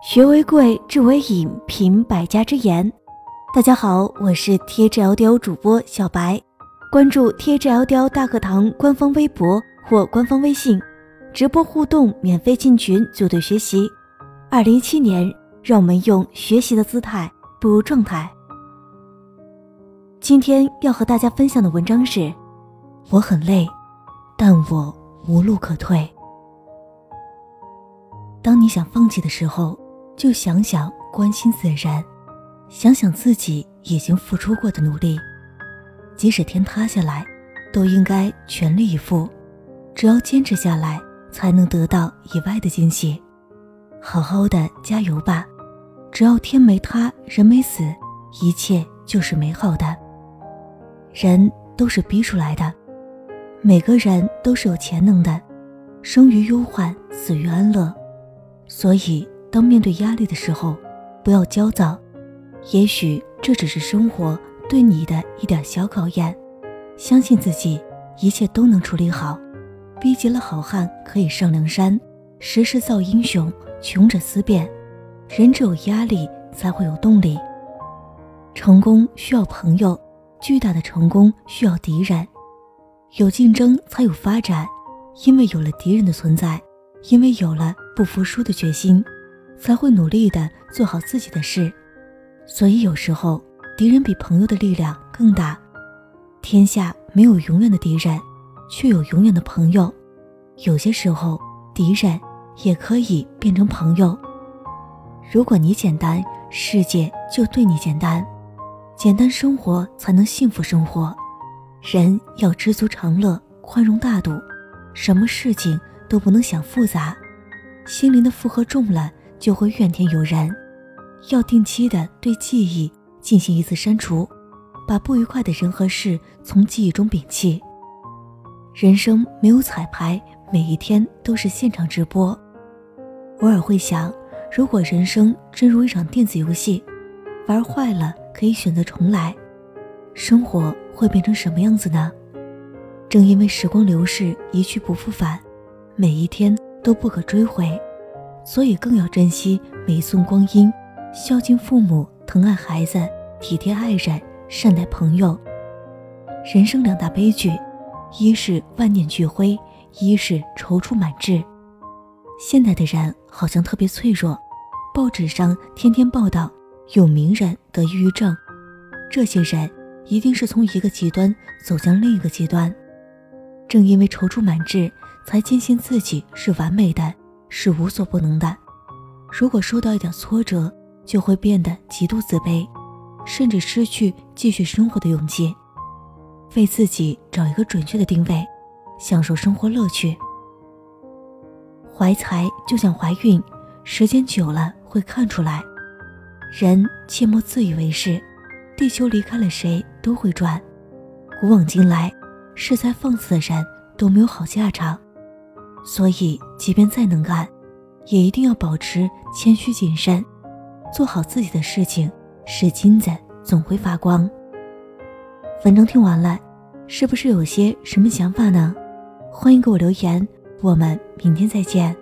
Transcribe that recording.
学为贵，智为引，品百家之言。大家好，我是 T H L D O 主播小白，关注 T H L D O 大课堂官方微博或官方微信，直播互动，免费进群组队学习。二零一七年，让我们用学习的姿态步入状态。今天要和大家分享的文章是：我很累，但我无路可退。当你想放弃的时候。就想想关心自然，想想自己已经付出过的努力，即使天塌下来，都应该全力以赴。只要坚持下来，才能得到意外的惊喜。好好的加油吧！只要天没塌，人没死，一切就是美好的。人都是逼出来的，每个人都是有潜能的，生于忧患，死于安乐，所以。当面对压力的时候，不要焦躁，也许这只是生活对你的一点小考验。相信自己，一切都能处理好。逼急了好汉可以上梁山，时势造英雄，穷者思变。人只有压力才会有动力。成功需要朋友，巨大的成功需要敌人。有竞争才有发展，因为有了敌人的存在，因为有了不服输的决心。才会努力的做好自己的事，所以有时候敌人比朋友的力量更大。天下没有永远的敌人，却有永远的朋友。有些时候，敌人也可以变成朋友。如果你简单，世界就对你简单。简单生活才能幸福生活。人要知足常乐，宽容大度，什么事情都不能想复杂。心灵的负荷重了。就会怨天尤人，要定期的对记忆进行一次删除，把不愉快的人和事从记忆中摒弃。人生没有彩排，每一天都是现场直播。偶尔会想，如果人生真如一场电子游戏，玩坏了可以选择重来，生活会变成什么样子呢？正因为时光流逝，一去不复返，每一天都不可追回。所以更要珍惜每一寸光阴，孝敬父母，疼爱孩子，体贴爱人，善待朋友。人生两大悲剧，一是万念俱灰，一是踌躇满志。现在的人好像特别脆弱，报纸上天天报道有名人得抑郁症，这些人一定是从一个极端走向另一个极端。正因为踌躇满志，才坚信自己是完美的。是无所不能的。如果受到一点挫折，就会变得极度自卑，甚至失去继续生活的勇气。为自己找一个准确的定位，享受生活乐趣。怀才就像怀孕，时间久了会看出来。人切莫自以为是，地球离开了谁都会转。古往今来，恃才放肆的人都没有好下场。所以，即便再能干，也一定要保持谦虚谨慎，做好自己的事情。是金子总会发光。文章听完了，是不是有些什么想法呢？欢迎给我留言，我们明天再见。